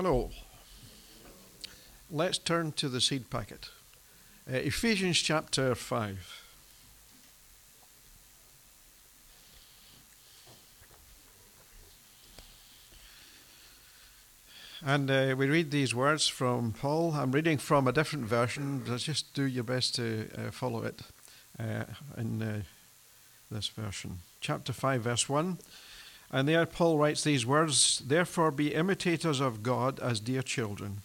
Hello. Let's turn to the seed packet. Uh, Ephesians chapter 5. And uh, we read these words from Paul. I'm reading from a different version. Just do your best to uh, follow it uh, in uh, this version. Chapter 5, verse 1. And there Paul writes these words Therefore be imitators of God as dear children,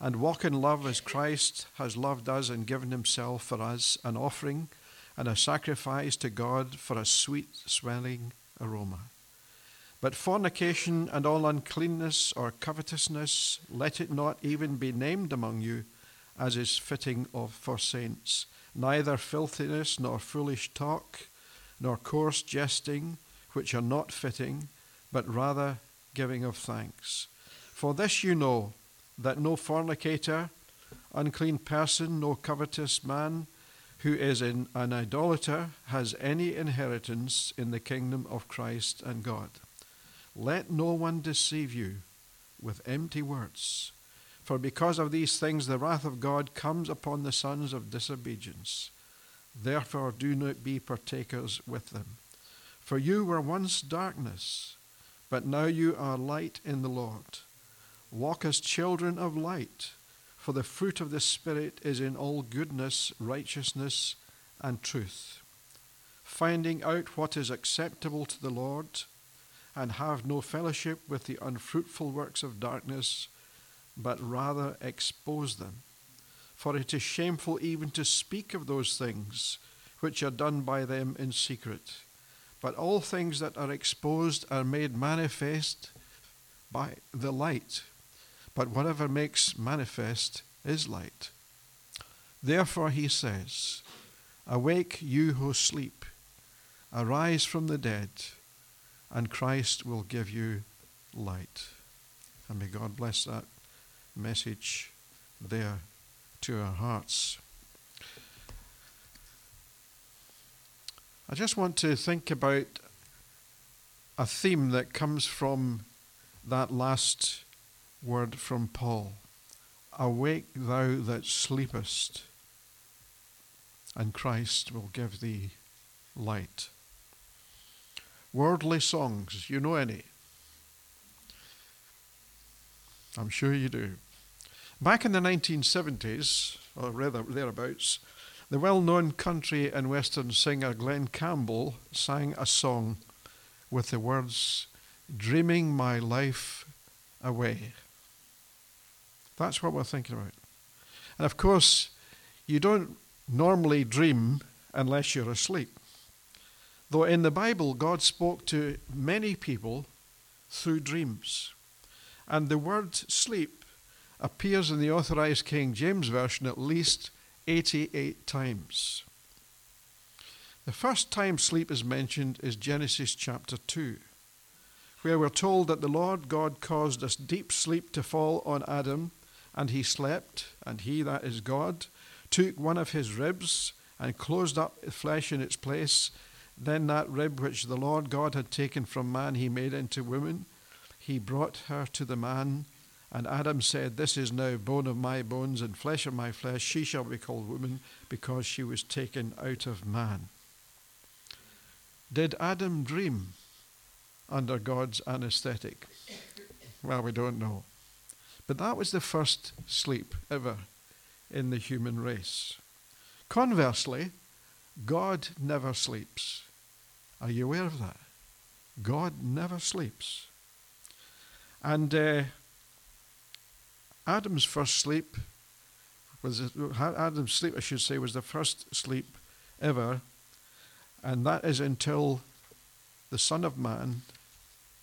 and walk in love as Christ has loved us and given himself for us, an offering and a sacrifice to God for a sweet smelling aroma. But fornication and all uncleanness or covetousness, let it not even be named among you, as is fitting of for saints. Neither filthiness, nor foolish talk, nor coarse jesting which are not fitting, but rather giving of thanks. For this you know that no fornicator, unclean person, no covetous man who is an idolater has any inheritance in the kingdom of Christ and God. Let no one deceive you with empty words. For because of these things the wrath of God comes upon the sons of disobedience. Therefore do not be partakers with them. For you were once darkness, but now you are light in the Lord. Walk as children of light, for the fruit of the Spirit is in all goodness, righteousness, and truth, finding out what is acceptable to the Lord, and have no fellowship with the unfruitful works of darkness, but rather expose them. For it is shameful even to speak of those things which are done by them in secret. But all things that are exposed are made manifest by the light. But whatever makes manifest is light. Therefore he says, Awake, you who sleep, arise from the dead, and Christ will give you light. And may God bless that message there to our hearts. I just want to think about a theme that comes from that last word from Paul Awake, thou that sleepest, and Christ will give thee light. Worldly songs, you know any? I'm sure you do. Back in the 1970s, or rather thereabouts, the well known country and western singer Glen Campbell sang a song with the words, Dreaming My Life Away. That's what we're thinking about. And of course, you don't normally dream unless you're asleep. Though in the Bible, God spoke to many people through dreams. And the word sleep appears in the Authorized King James Version at least 88 times. The first time sleep is mentioned is Genesis chapter 2, where we're told that the Lord God caused a deep sleep to fall on Adam, and he slept, and he, that is God, took one of his ribs and closed up the flesh in its place. Then that rib which the Lord God had taken from man, he made into woman. He brought her to the man and Adam said, This is now bone of my bones and flesh of my flesh. She shall be called woman because she was taken out of man. Did Adam dream under God's anesthetic? Well, we don't know. But that was the first sleep ever in the human race. Conversely, God never sleeps. Are you aware of that? God never sleeps. And uh, Adam's first sleep was Adam's sleep, I should say, was the first sleep ever, and that is until the Son of Man,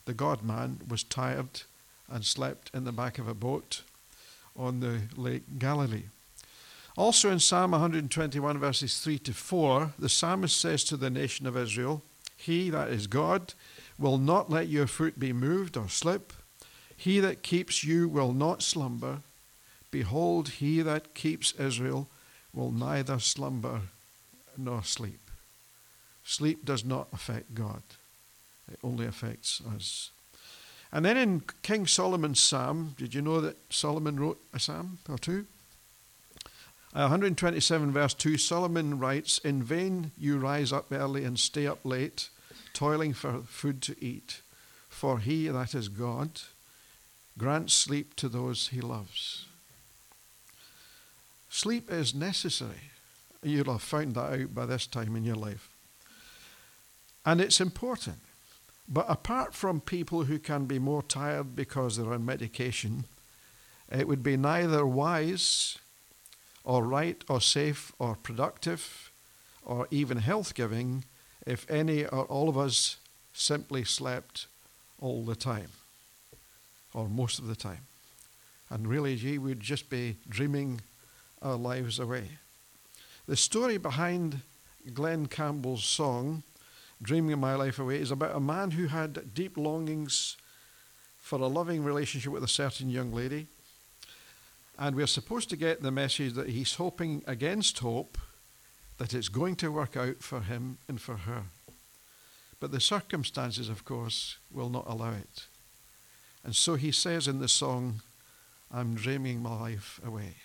the God Man, was tired and slept in the back of a boat on the Lake Galilee. Also in Psalm 121, verses 3 to 4, the psalmist says to the nation of Israel, He, that is God, will not let your foot be moved or slip. He that keeps you will not slumber. Behold, he that keeps Israel will neither slumber nor sleep. Sleep does not affect God, it only affects us. And then in King Solomon's psalm, did you know that Solomon wrote a psalm or two? Uh, 127 verse 2 Solomon writes, In vain you rise up early and stay up late, toiling for food to eat, for he, that is God, grants sleep to those he loves. Sleep is necessary. You'll have found that out by this time in your life. And it's important. But apart from people who can be more tired because they're on medication, it would be neither wise or right or safe or productive or even health giving if any or all of us simply slept all the time or most of the time. And really, we would just be dreaming our lives away. The story behind Glen Campbell's song Dreaming My Life Away is about a man who had deep longings for a loving relationship with a certain young lady. And we're supposed to get the message that he's hoping against hope that it's going to work out for him and for her. But the circumstances, of course, will not allow it. And so he says in the song, I'm dreaming my life away.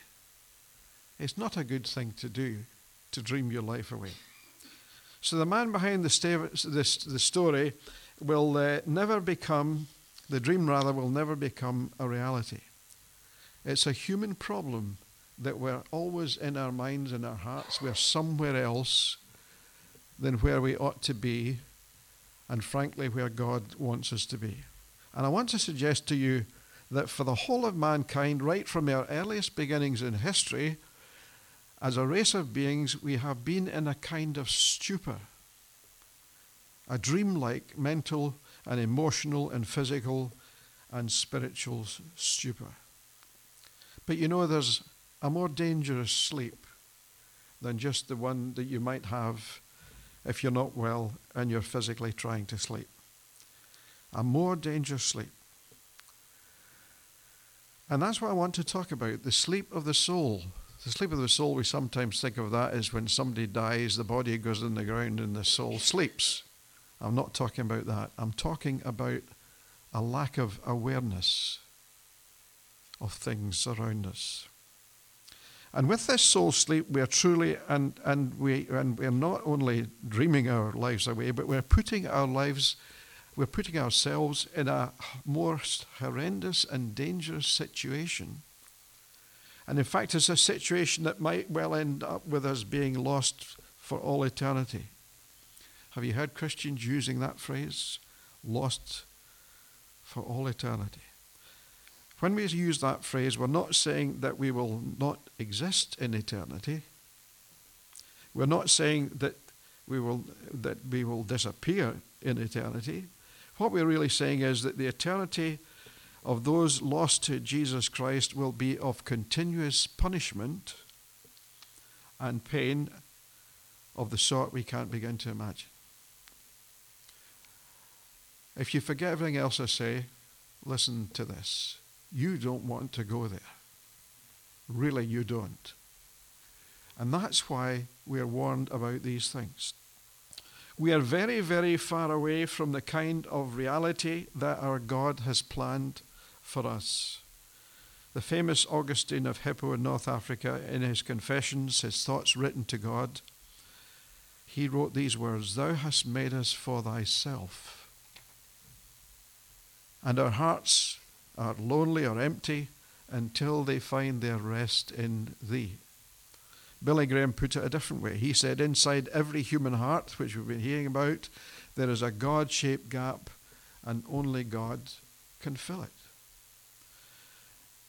It's not a good thing to do, to dream your life away. So the man behind the, st- the, the story will uh, never become, the dream rather, will never become a reality. It's a human problem that we're always in our minds and our hearts. We're somewhere else than where we ought to be, and frankly, where God wants us to be. And I want to suggest to you that for the whole of mankind, right from our earliest beginnings in history, as a race of beings, we have been in a kind of stupor, a dreamlike mental and emotional and physical and spiritual stupor. But you know, there's a more dangerous sleep than just the one that you might have if you're not well and you're physically trying to sleep. A more dangerous sleep. And that's what I want to talk about the sleep of the soul. The sleep of the soul, we sometimes think of that as when somebody dies, the body goes in the ground and the soul sleeps. I'm not talking about that. I'm talking about a lack of awareness of things around us. And with this soul sleep, we are truly, and, and, we, and we're not only dreaming our lives away, but we're putting our lives, we're putting ourselves in a more horrendous and dangerous situation and in fact, it's a situation that might well end up with us being lost for all eternity. Have you heard Christians using that phrase? Lost for all eternity. When we use that phrase, we're not saying that we will not exist in eternity. We're not saying that we will, that we will disappear in eternity. What we're really saying is that the eternity of those lost to Jesus Christ will be of continuous punishment and pain of the sort we can't begin to imagine. If you forget everything else I say, listen to this. You don't want to go there. Really, you don't. And that's why we are warned about these things. We are very, very far away from the kind of reality that our God has planned for us. The famous Augustine of Hippo in North Africa, in his Confessions, his thoughts written to God, he wrote these words Thou hast made us for thyself. And our hearts are lonely or empty until they find their rest in thee. Billy Graham put it a different way. He said, Inside every human heart, which we've been hearing about, there is a God shaped gap, and only God can fill it.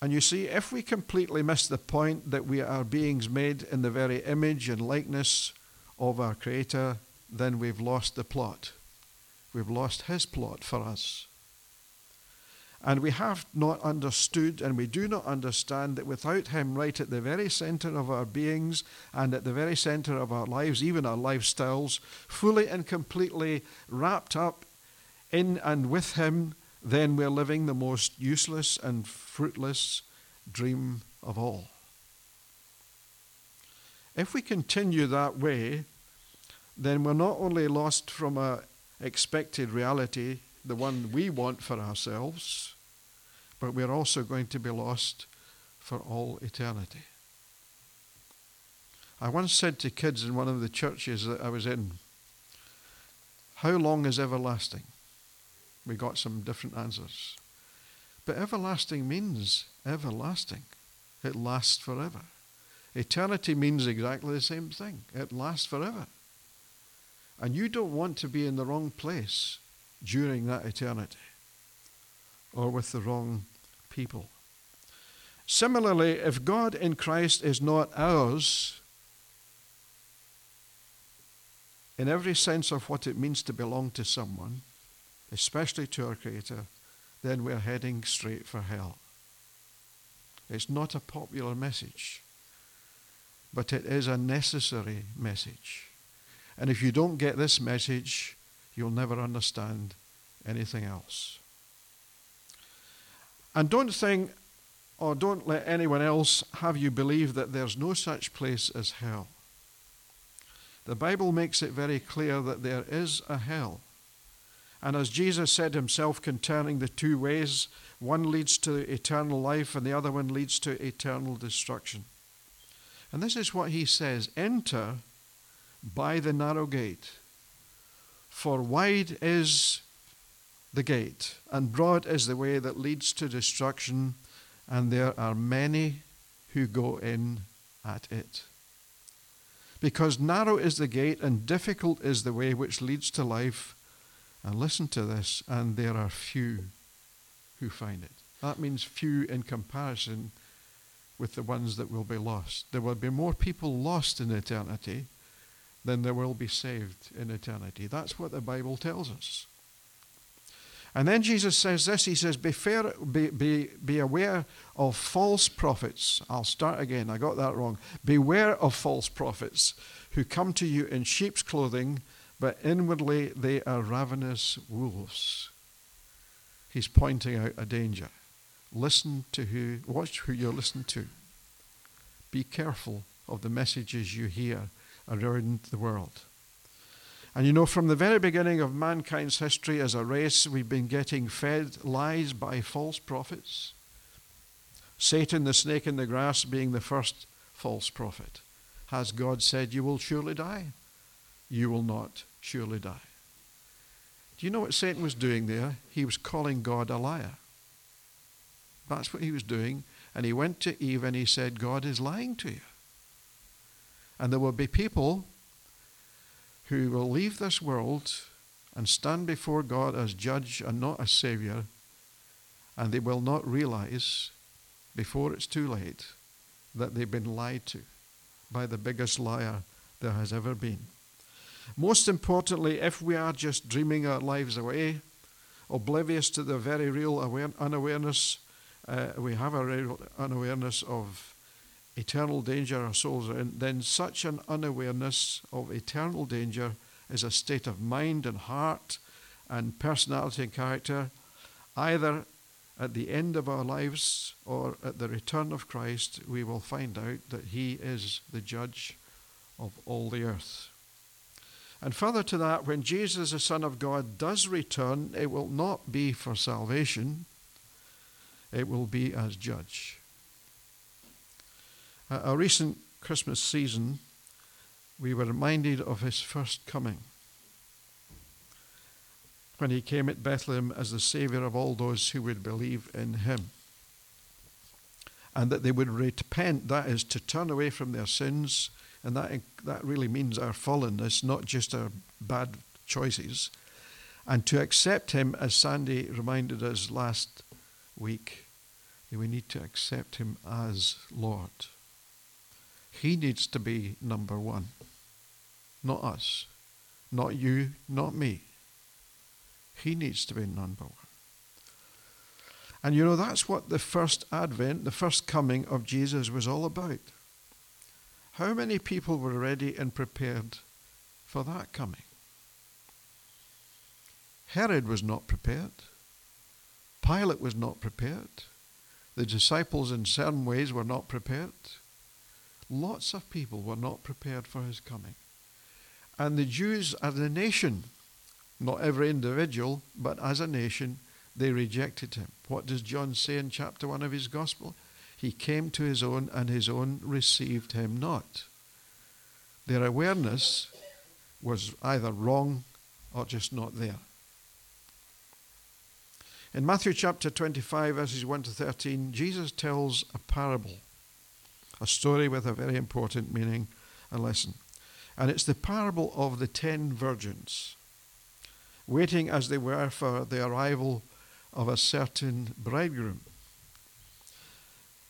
And you see, if we completely miss the point that we are beings made in the very image and likeness of our Creator, then we've lost the plot. We've lost His plot for us. And we have not understood and we do not understand that without Him right at the very center of our beings and at the very center of our lives, even our lifestyles, fully and completely wrapped up in and with Him, then we're living the most useless and fruitless dream of all. If we continue that way, then we're not only lost from a expected reality the one we want for ourselves, but we're also going to be lost for all eternity. I once said to kids in one of the churches that I was in, How long is everlasting? We got some different answers. But everlasting means everlasting, it lasts forever. Eternity means exactly the same thing, it lasts forever. And you don't want to be in the wrong place during that eternity or with the wrong people. Similarly, if God in Christ is not ours, in every sense of what it means to belong to someone, especially to our Creator, then we're heading straight for hell. It's not a popular message, but it is a necessary message. And if you don't get this message, you'll never understand anything else. And don't think, or don't let anyone else have you believe that there's no such place as hell. The Bible makes it very clear that there is a hell. And as Jesus said himself, concerning the two ways, one leads to eternal life and the other one leads to eternal destruction. And this is what he says Enter by the narrow gate, for wide is the gate, and broad is the way that leads to destruction, and there are many who go in at it. Because narrow is the gate and difficult is the way which leads to life. And listen to this, and there are few who find it. That means few in comparison with the ones that will be lost. There will be more people lost in eternity than they will be saved in eternity. That's what the Bible tells us. And then Jesus says this He says, be, fair, be, be, be aware of false prophets. I'll start again, I got that wrong. Beware of false prophets who come to you in sheep's clothing, but inwardly they are ravenous wolves. He's pointing out a danger. Listen to who, watch who you're listening to. Be careful of the messages you hear around the world. And you know, from the very beginning of mankind's history as a race, we've been getting fed lies by false prophets. Satan, the snake in the grass, being the first false prophet. Has God said, You will surely die? You will not surely die. Do you know what Satan was doing there? He was calling God a liar. That's what he was doing. And he went to Eve and he said, God is lying to you. And there will be people who will leave this world and stand before God as judge and not as savior, and they will not realize before it's too late that they've been lied to by the biggest liar there has ever been. Most importantly, if we are just dreaming our lives away, oblivious to the very real aware- unawareness, uh, we have a real unawareness of eternal danger our souls are in, then such an unawareness of eternal danger is a state of mind and heart and personality and character, either at the end of our lives or at the return of Christ, we will find out that He is the judge of all the earth. And further to that, when Jesus, the Son of God, does return, it will not be for salvation, it will be as judge. Uh, a recent Christmas season, we were reminded of his first coming when he came at Bethlehem as the Savior of all those who would believe in him. And that they would repent, that is, to turn away from their sins. And that, that really means our fallenness, not just our bad choices. And to accept him, as Sandy reminded us last week, we need to accept him as Lord. He needs to be number one, not us, not you, not me. He needs to be number one. And you know, that's what the first advent, the first coming of Jesus was all about. How many people were ready and prepared for that coming? Herod was not prepared. Pilate was not prepared. The disciples, in certain ways, were not prepared. Lots of people were not prepared for his coming. And the Jews as a nation Not every individual, but as a nation, they rejected him. What does John say in chapter 1 of his gospel? He came to his own, and his own received him not. Their awareness was either wrong or just not there. In Matthew chapter 25, verses 1 to 13, Jesus tells a parable, a story with a very important meaning and lesson. And it's the parable of the ten virgins, waiting as they were for the arrival of a certain bridegroom.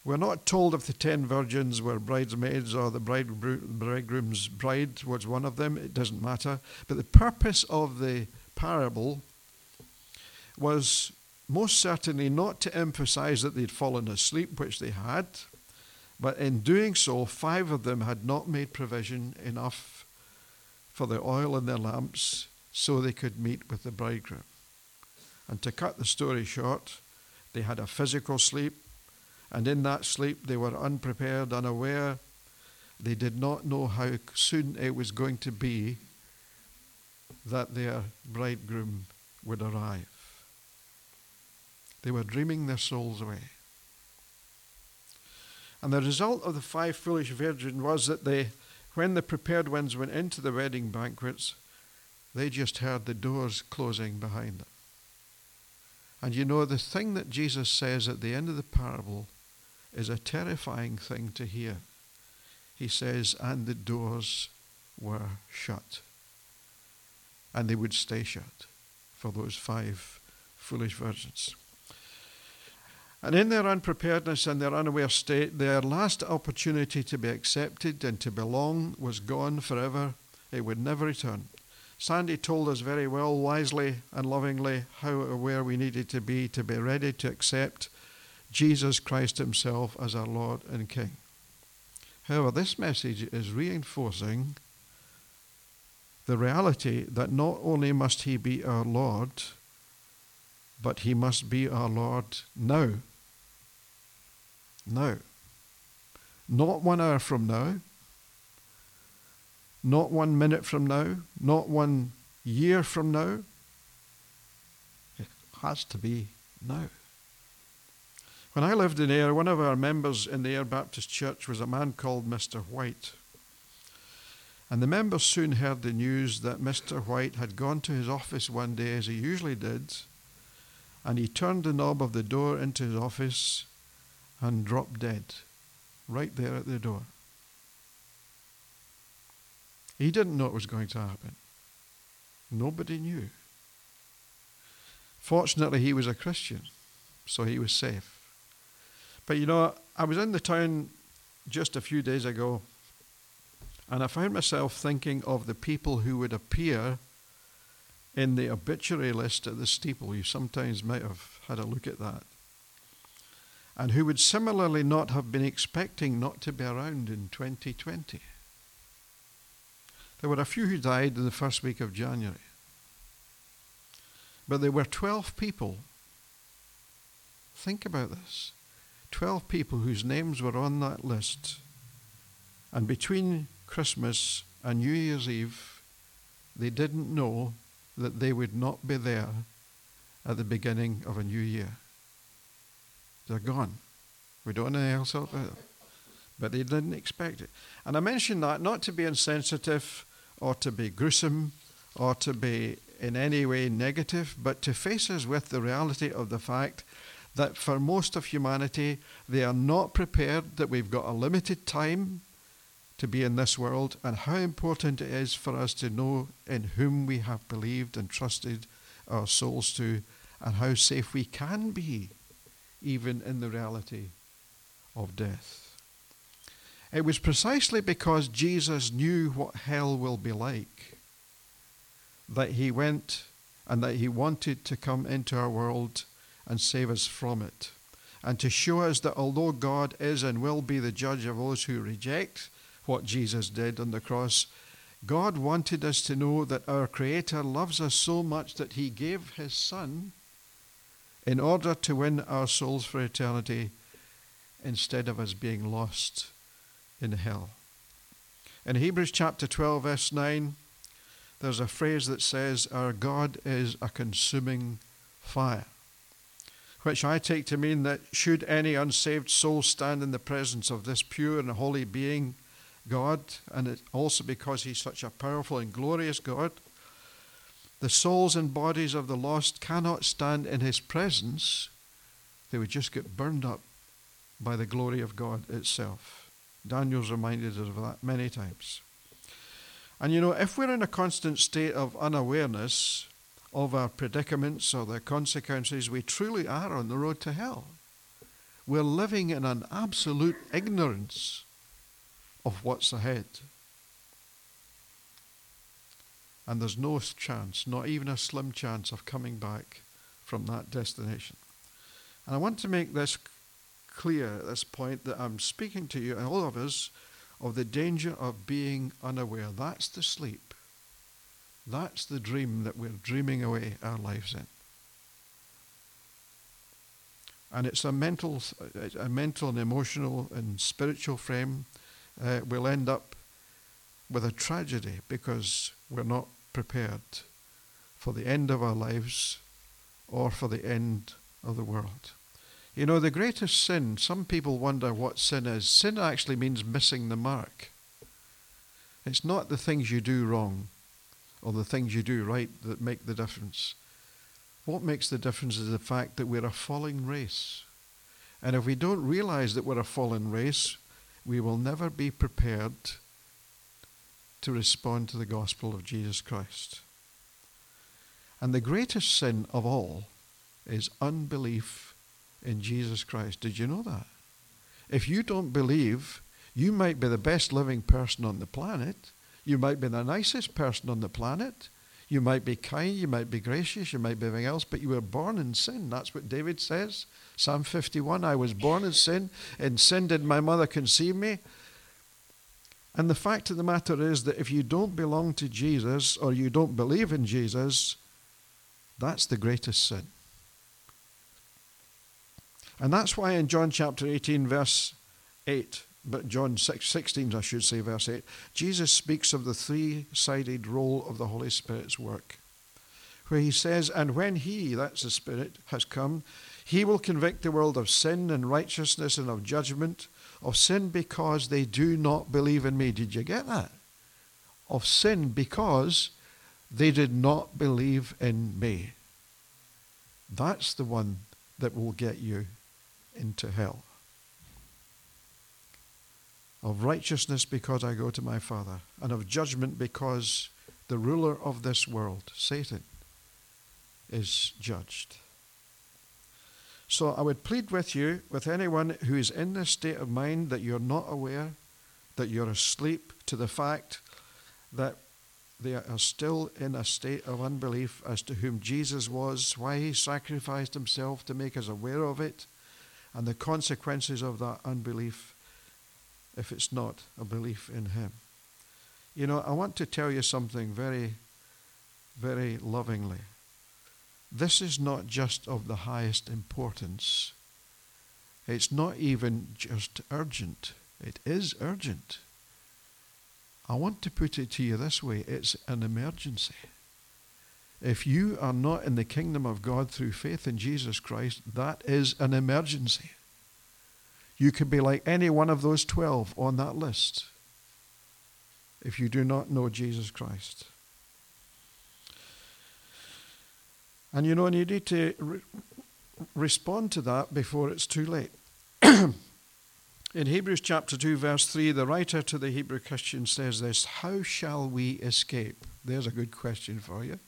We're not told if the ten virgins were bridesmaids or the bridegroom's bride was one of them. It doesn't matter. But the purpose of the parable was most certainly not to emphasize that they'd fallen asleep, which they had, but in doing so, five of them had not made provision enough for the oil in their lamps so they could meet with the bridegroom. And to cut the story short, they had a physical sleep, and in that sleep they were unprepared, unaware. They did not know how soon it was going to be that their bridegroom would arrive. They were dreaming their souls away. And the result of the five foolish virgins was that they, when the prepared ones went into the wedding banquets, they just heard the doors closing behind them. And you know, the thing that Jesus says at the end of the parable is a terrifying thing to hear. He says, and the doors were shut. And they would stay shut for those five foolish virgins. And in their unpreparedness and their unaware state, their last opportunity to be accepted and to belong was gone forever. It would never return. Sandy told us very well, wisely and lovingly, how aware we needed to be to be ready to accept Jesus Christ Himself as our Lord and King. However, this message is reinforcing the reality that not only must He be our Lord, but He must be our Lord now. Now. Not one hour from now, not one minute from now, not one year from now. It has to be now. When I lived in Ayr, one of our members in the Ayr Baptist Church was a man called Mr. White. And the members soon heard the news that Mr. White had gone to his office one day, as he usually did, and he turned the knob of the door into his office and dropped dead right there at the door. He didn't know it was going to happen. Nobody knew. Fortunately, he was a Christian, so he was safe. But you know, I was in the town just a few days ago, and I found myself thinking of the people who would appear in the obituary list at the steeple. You sometimes might have had a look at that. And who would similarly not have been expecting not to be around in 2020. There were a few who died in the first week of January. But there were 12 people. Think about this 12 people whose names were on that list. And between Christmas and New Year's Eve, they didn't know that they would not be there at the beginning of a new year. They're gone. We don't know else about them. But they didn't expect it. And I mention that not to be insensitive or to be gruesome or to be in any way negative, but to face us with the reality of the fact that for most of humanity, they are not prepared, that we've got a limited time to be in this world, and how important it is for us to know in whom we have believed and trusted our souls to, and how safe we can be, even in the reality of death. It was precisely because Jesus knew what hell will be like that he went and that he wanted to come into our world and save us from it. And to show us that although God is and will be the judge of those who reject what Jesus did on the cross, God wanted us to know that our Creator loves us so much that he gave his Son in order to win our souls for eternity instead of us being lost in hell. In Hebrews chapter 12, verse 9, there's a phrase that says, Our God is a consuming fire, which I take to mean that should any unsaved soul stand in the presence of this pure and holy being, God, and also because He's such a powerful and glorious God, the souls and bodies of the lost cannot stand in His presence. They would just get burned up by the glory of God itself. Daniel's reminded us of that many times. And you know, if we're in a constant state of unawareness of our predicaments or their consequences, we truly are on the road to hell. We're living in an absolute ignorance of what's ahead. And there's no chance, not even a slim chance, of coming back from that destination. And I want to make this clear at this point that I'm speaking to you, and all of us, of the danger of being unaware. That's the sleep. That's the dream that we're dreaming away our lives in. And it's a mental, a mental and emotional and spiritual frame. Uh, we'll end up with a tragedy because we're not prepared for the end of our lives or for the end of the world. You know, the greatest sin, some people wonder what sin is. Sin actually means missing the mark. It's not the things you do wrong or the things you do right that make the difference. What makes the difference is the fact that we're a falling race. And if we don't realize that we're a fallen race, we will never be prepared to respond to the gospel of Jesus Christ. And the greatest sin of all is unbelief in Jesus Christ. Did you know that? If you don't believe, you might be the best living person on the planet. You might be the nicest person on the planet. You might be kind, you might be gracious, you might be everything else, but you were born in sin. That's what David says. Psalm 51 I was born in sin. In sin did my mother conceive me. And the fact of the matter is that if you don't belong to Jesus or you don't believe in Jesus, that's the greatest sin. And that's why in John chapter 18, verse 8, but John 6, 16, I should say, verse 8, Jesus speaks of the three sided role of the Holy Spirit's work, where he says, And when he, that's the Spirit, has come, he will convict the world of sin and righteousness and of judgment, of sin because they do not believe in me. Did you get that? Of sin because they did not believe in me. That's the one that will get you into hell. Of righteousness because I go to my Father, and of judgment because the ruler of this world, Satan, is judged. So I would plead with you, with anyone who is in this state of mind that you're not aware, that you're asleep to the fact that they are still in a state of unbelief as to whom Jesus was, why he sacrificed himself to make us aware of it, and the consequences of that unbelief if it's not a belief in Him. You know, I want to tell you something very, very lovingly. This is not just of the highest importance. It's not even just urgent. It is urgent. I want to put it to you this way it's an emergency. If you are not in the kingdom of God through faith in Jesus Christ, that is an emergency. You could be like any one of those 12 on that list if you do not know Jesus Christ. And you know, and you need to re- respond to that before it's too late. In Hebrews chapter 2, verse 3, the writer to the Hebrew Christian says this How shall we escape? There's a good question for you.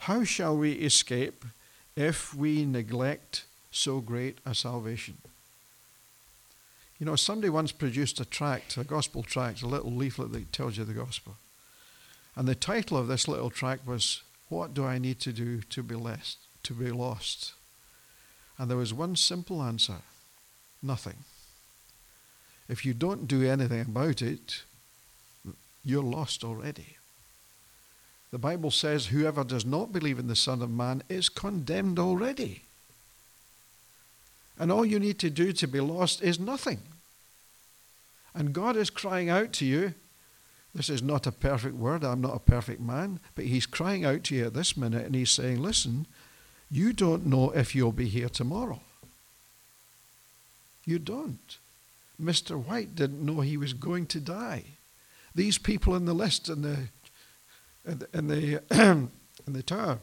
How shall we escape if we neglect so great a salvation? You know, somebody once produced a tract, a gospel tract, a little leaflet that tells you the gospel. And the title of this little tract was, What Do I Need to Do to Be Lost? To be lost? And there was one simple answer nothing. If you don't do anything about it, you're lost already. The Bible says, Whoever does not believe in the Son of Man is condemned already. And all you need to do to be lost is nothing. And God is crying out to you This is not a perfect word. I'm not a perfect man. But he's crying out to you at this minute and he's saying, Listen, you don't know if you'll be here tomorrow. You don't. Mr. White didn't know he was going to die. These people in the list in the in the in the tower,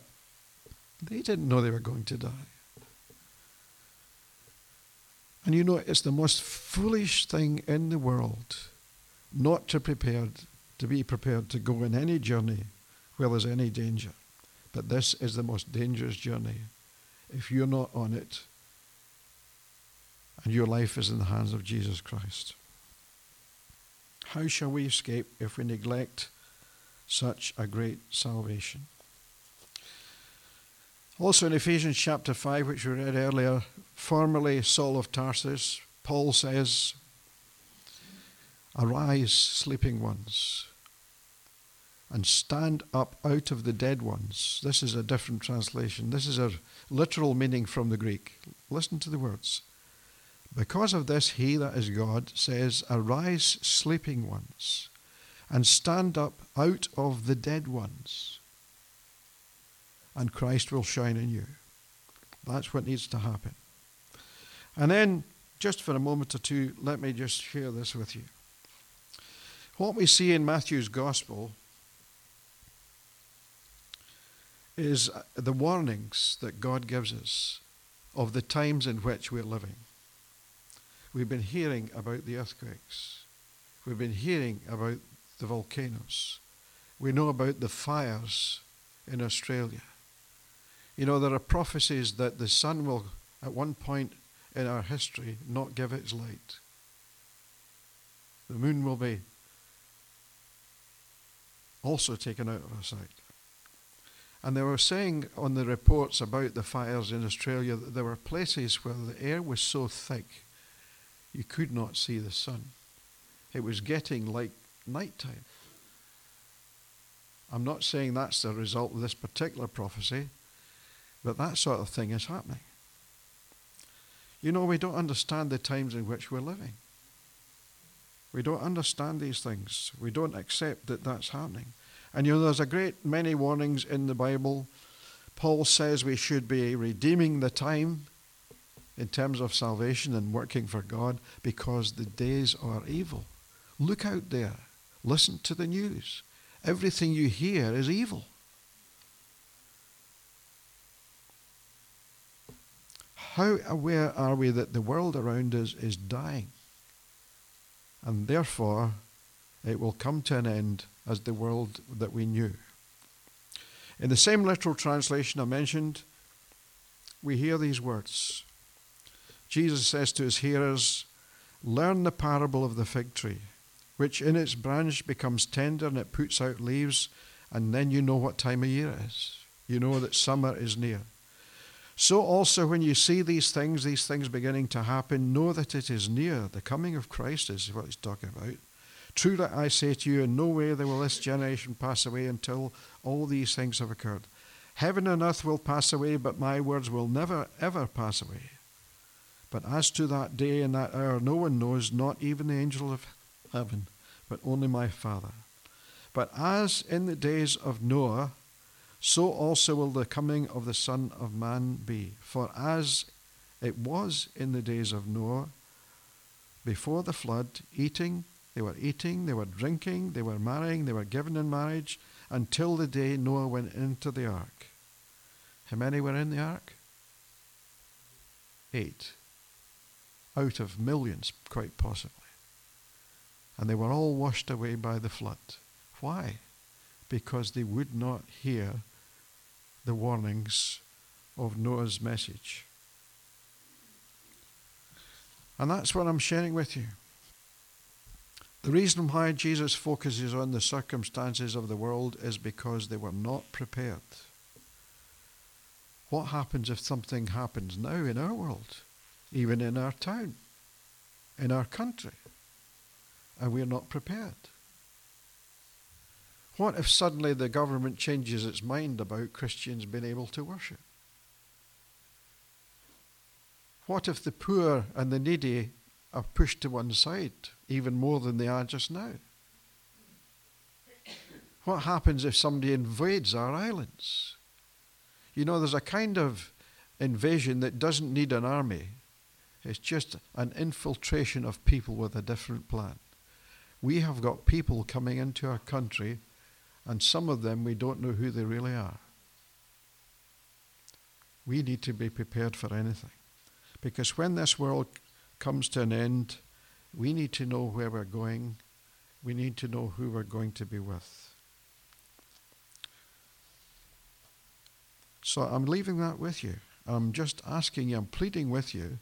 they didn't know they were going to die. And you know, it's the most foolish thing in the world not to prepared to be prepared to go on any journey where there's any danger. But this is the most dangerous journey if you're not on it and your life is in the hands of Jesus Christ. How shall we escape if we neglect such a great salvation? Also in Ephesians chapter 5, which we read earlier, formerly Saul of Tarsus, Paul says, Arise, sleeping ones, and stand up out of the dead ones. This is a different translation. This is a literal meaning from the Greek. Listen to the words. Because of this, he that is God says, Arise, sleeping ones, and stand up out of the dead ones, and Christ will shine in you. That's what needs to happen. And then, just for a moment or two, let me just share this with you. What we see in Matthew's Gospel is the warnings that God gives us of the times in which we're living. We've been hearing about the earthquakes. We've been hearing about the volcanoes. We know about the fires in Australia. You know, there are prophecies that the sun will, at one point in our history, not give its light. The moon will be also taken out of our sight. And they were saying on the reports about the fires in Australia that there were places where the air was so thick you could not see the sun. It was getting like nighttime. I'm not saying that's the result of this particular prophecy, but that sort of thing is happening. You know, we don't understand the times in which we're living. We don't understand these things. We don't accept that that's happening. And you know, there's a great many warnings in the Bible. Paul says we should be redeeming the time in terms of salvation and working for God because the days are evil. Look out there. Listen to the news. Everything you hear is evil. How aware are we that the world around us is dying? And therefore, it will come to an end as the world that we knew. In the same literal translation I mentioned, we hear these words Jesus says to his hearers, Learn the parable of the fig tree, which in its branch becomes tender and it puts out leaves, and then you know what time of year it is. You know that summer is near. So also, when you see these things, these things beginning to happen, know that it is near. The coming of Christ is what he's talking about. Truly I say to you, in no way will this generation pass away until all these things have occurred. Heaven and earth will pass away, but my words will never, ever pass away. But as to that day and that hour, no one knows, not even the angel of heaven, but only my Father. But as in the days of Noah, so also will the coming of the Son of Man be. For as it was in the days of Noah, before the flood, eating, they were eating, they were drinking, they were marrying, they were given in marriage, until the day Noah went into the ark. How many were in the ark? Eight out of millions, quite possibly. And they were all washed away by the flood. Why? Because they would not hear the warnings of Noah's message. And that's what I'm sharing with you. The reason why Jesus focuses on the circumstances of the world is because they were not prepared. What happens if something happens now in our world? even in our town, in our country, and we're not prepared? What if suddenly the government changes its mind about Christians being able to worship? What if the poor and the needy are pushed to one side even more than they are just now? What happens if somebody invades our islands? You know, there's a kind of invasion that doesn't need an army. It's just an infiltration of people with a different plan. We have got people coming into our country, and some of them we don't know who they really are. We need to be prepared for anything. Because when this world comes to an end, we need to know where we're going. We need to know who we're going to be with. So I'm leaving that with you. I'm just asking you, I'm pleading with you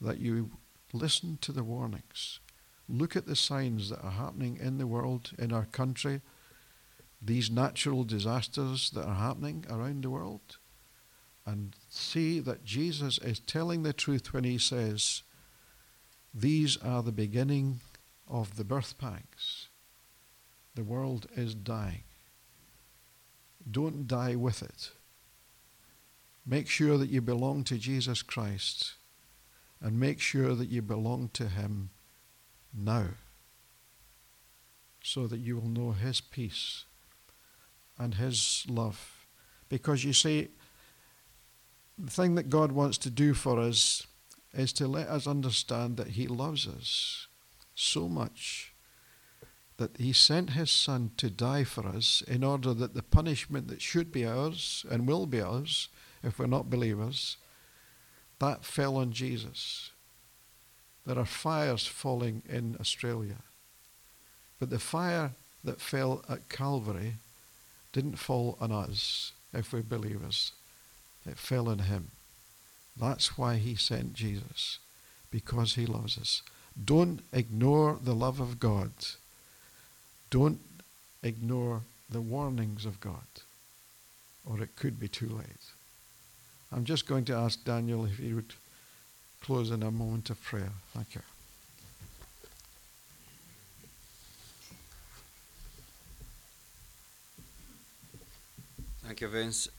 that you listen to the warnings. Look at the signs that are happening in the world, in our country, these natural disasters that are happening around the world, and see that Jesus is telling the truth when he says, these are the beginning of the birth pangs. The world is dying. Don't die with it. Make sure that you belong to Jesus Christ and make sure that you belong to Him now so that you will know His peace and His love. Because you see, the thing that God wants to do for us is to let us understand that He loves us so much that He sent His Son to die for us in order that the punishment that should be ours and will be ours if we're not believers, that fell on Jesus. There are fires falling in Australia. But the fire that fell at Calvary didn't fall on us if we're believers. It fell on him. That's why he sent Jesus, because he loves us. Don't ignore the love of God. Don't ignore the warnings of God, or it could be too late. I'm just going to ask Daniel if he would close in a moment of prayer. Thank you. Thank you, Vince.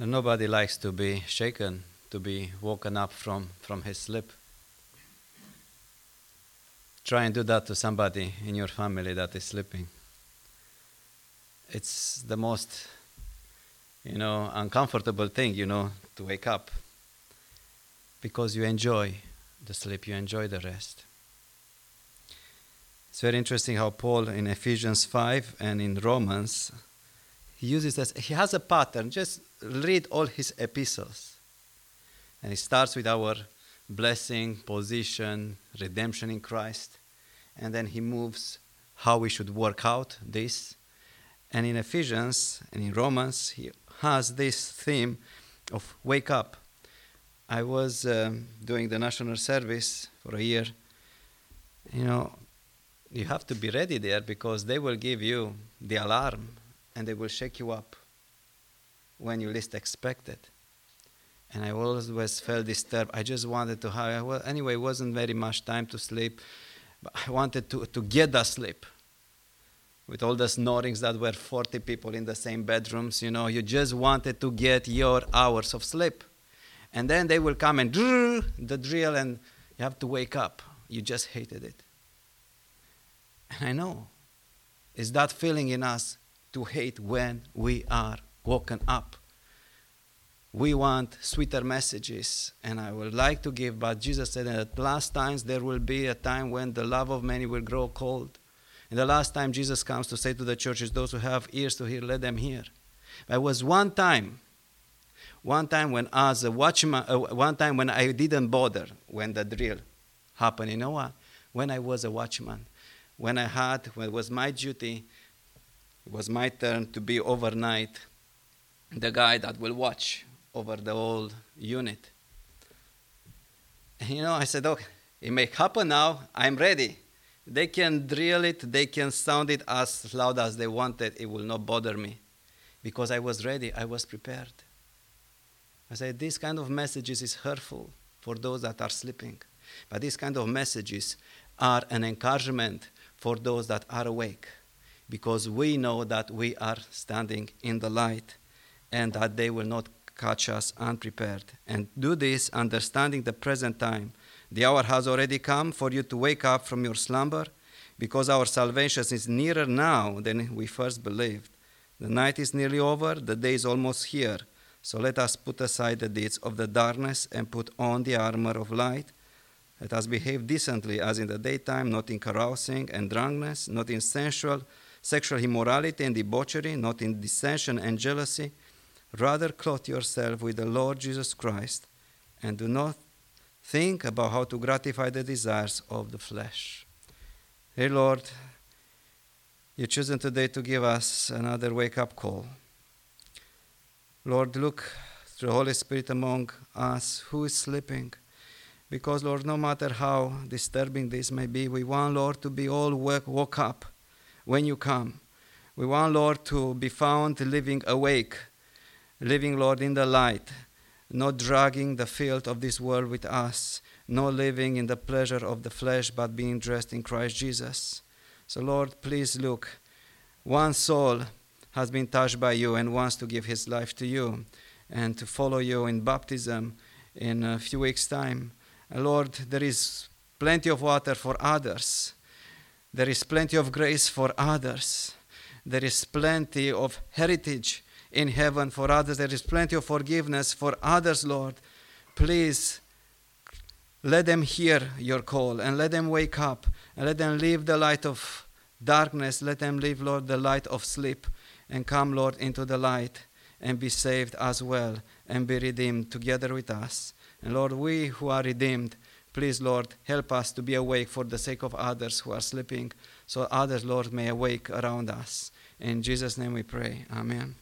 And nobody likes to be shaken, to be woken up from, from his sleep. Try and do that to somebody in your family that is sleeping. It's the most, you know, uncomfortable thing, you know, to wake up because you enjoy the sleep, you enjoy the rest. It's very interesting how Paul in Ephesians 5 and in Romans he uses this, he has a pattern. Just read all his epistles. And he starts with our blessing, position, redemption in Christ. And then he moves how we should work out this. And in Ephesians and in Romans, he has this theme of wake up. I was um, doing the national service for a year. You know, you have to be ready there because they will give you the alarm and they will shake you up when you least expect it. And I always felt disturbed. I just wanted to have, well, anyway, it wasn't very much time to sleep, but I wanted to, to get sleep. With all the snorings that were 40 people in the same bedrooms, you know, you just wanted to get your hours of sleep. And then they will come and the drill, and you have to wake up. You just hated it. And I know. it's that feeling in us to hate when we are woken up. We want sweeter messages, and I would like to give, but Jesus said at last times there will be a time when the love of many will grow cold. And the last time Jesus comes to say to the churches, those who have ears to hear, let them hear. There was one time, one time when as a watchman, uh, one time when I didn't bother when the drill happened. You know what? When I was a watchman, when I had, when it was my duty it was my turn to be overnight the guy that will watch over the whole unit. And, you know, I said, okay, it may happen now. I'm ready. They can drill it, they can sound it as loud as they wanted. It will not bother me because I was ready, I was prepared. I said, this kind of messages is hurtful for those that are sleeping. But these kind of messages are an encouragement for those that are awake because we know that we are standing in the light and that they will not catch us unprepared. And do this understanding the present time. The hour has already come for you to wake up from your slumber because our salvation is nearer now than we first believed. The night is nearly over, the day is almost here. So let us put aside the deeds of the darkness and put on the armor of light. Let us behave decently as in the daytime, not in carousing and drunkenness, not in sensual, sexual immorality and debauchery, not in dissension and jealousy. Rather, clothe yourself with the Lord Jesus Christ and do not think about how to gratify the desires of the flesh. Hey, Lord, you've chosen today to give us another wake up call. Lord, look through the Holy Spirit among us who is sleeping. Because, Lord, no matter how disturbing this may be, we want, Lord, to be all woke, woke up when you come. We want, Lord, to be found living awake, living, Lord, in the light, not dragging the filth of this world with us, not living in the pleasure of the flesh, but being dressed in Christ Jesus. So, Lord, please look. One soul has been touched by you and wants to give his life to you and to follow you in baptism in a few weeks' time. Lord, there is plenty of water for others. There is plenty of grace for others. There is plenty of heritage in heaven for others. There is plenty of forgiveness for others, Lord. Please let them hear your call and let them wake up and let them leave the light of darkness. Let them leave, Lord, the light of sleep and come, Lord, into the light and be saved as well and be redeemed together with us. And Lord, we who are redeemed, please, Lord, help us to be awake for the sake of others who are sleeping, so others, Lord, may awake around us. In Jesus' name we pray. Amen.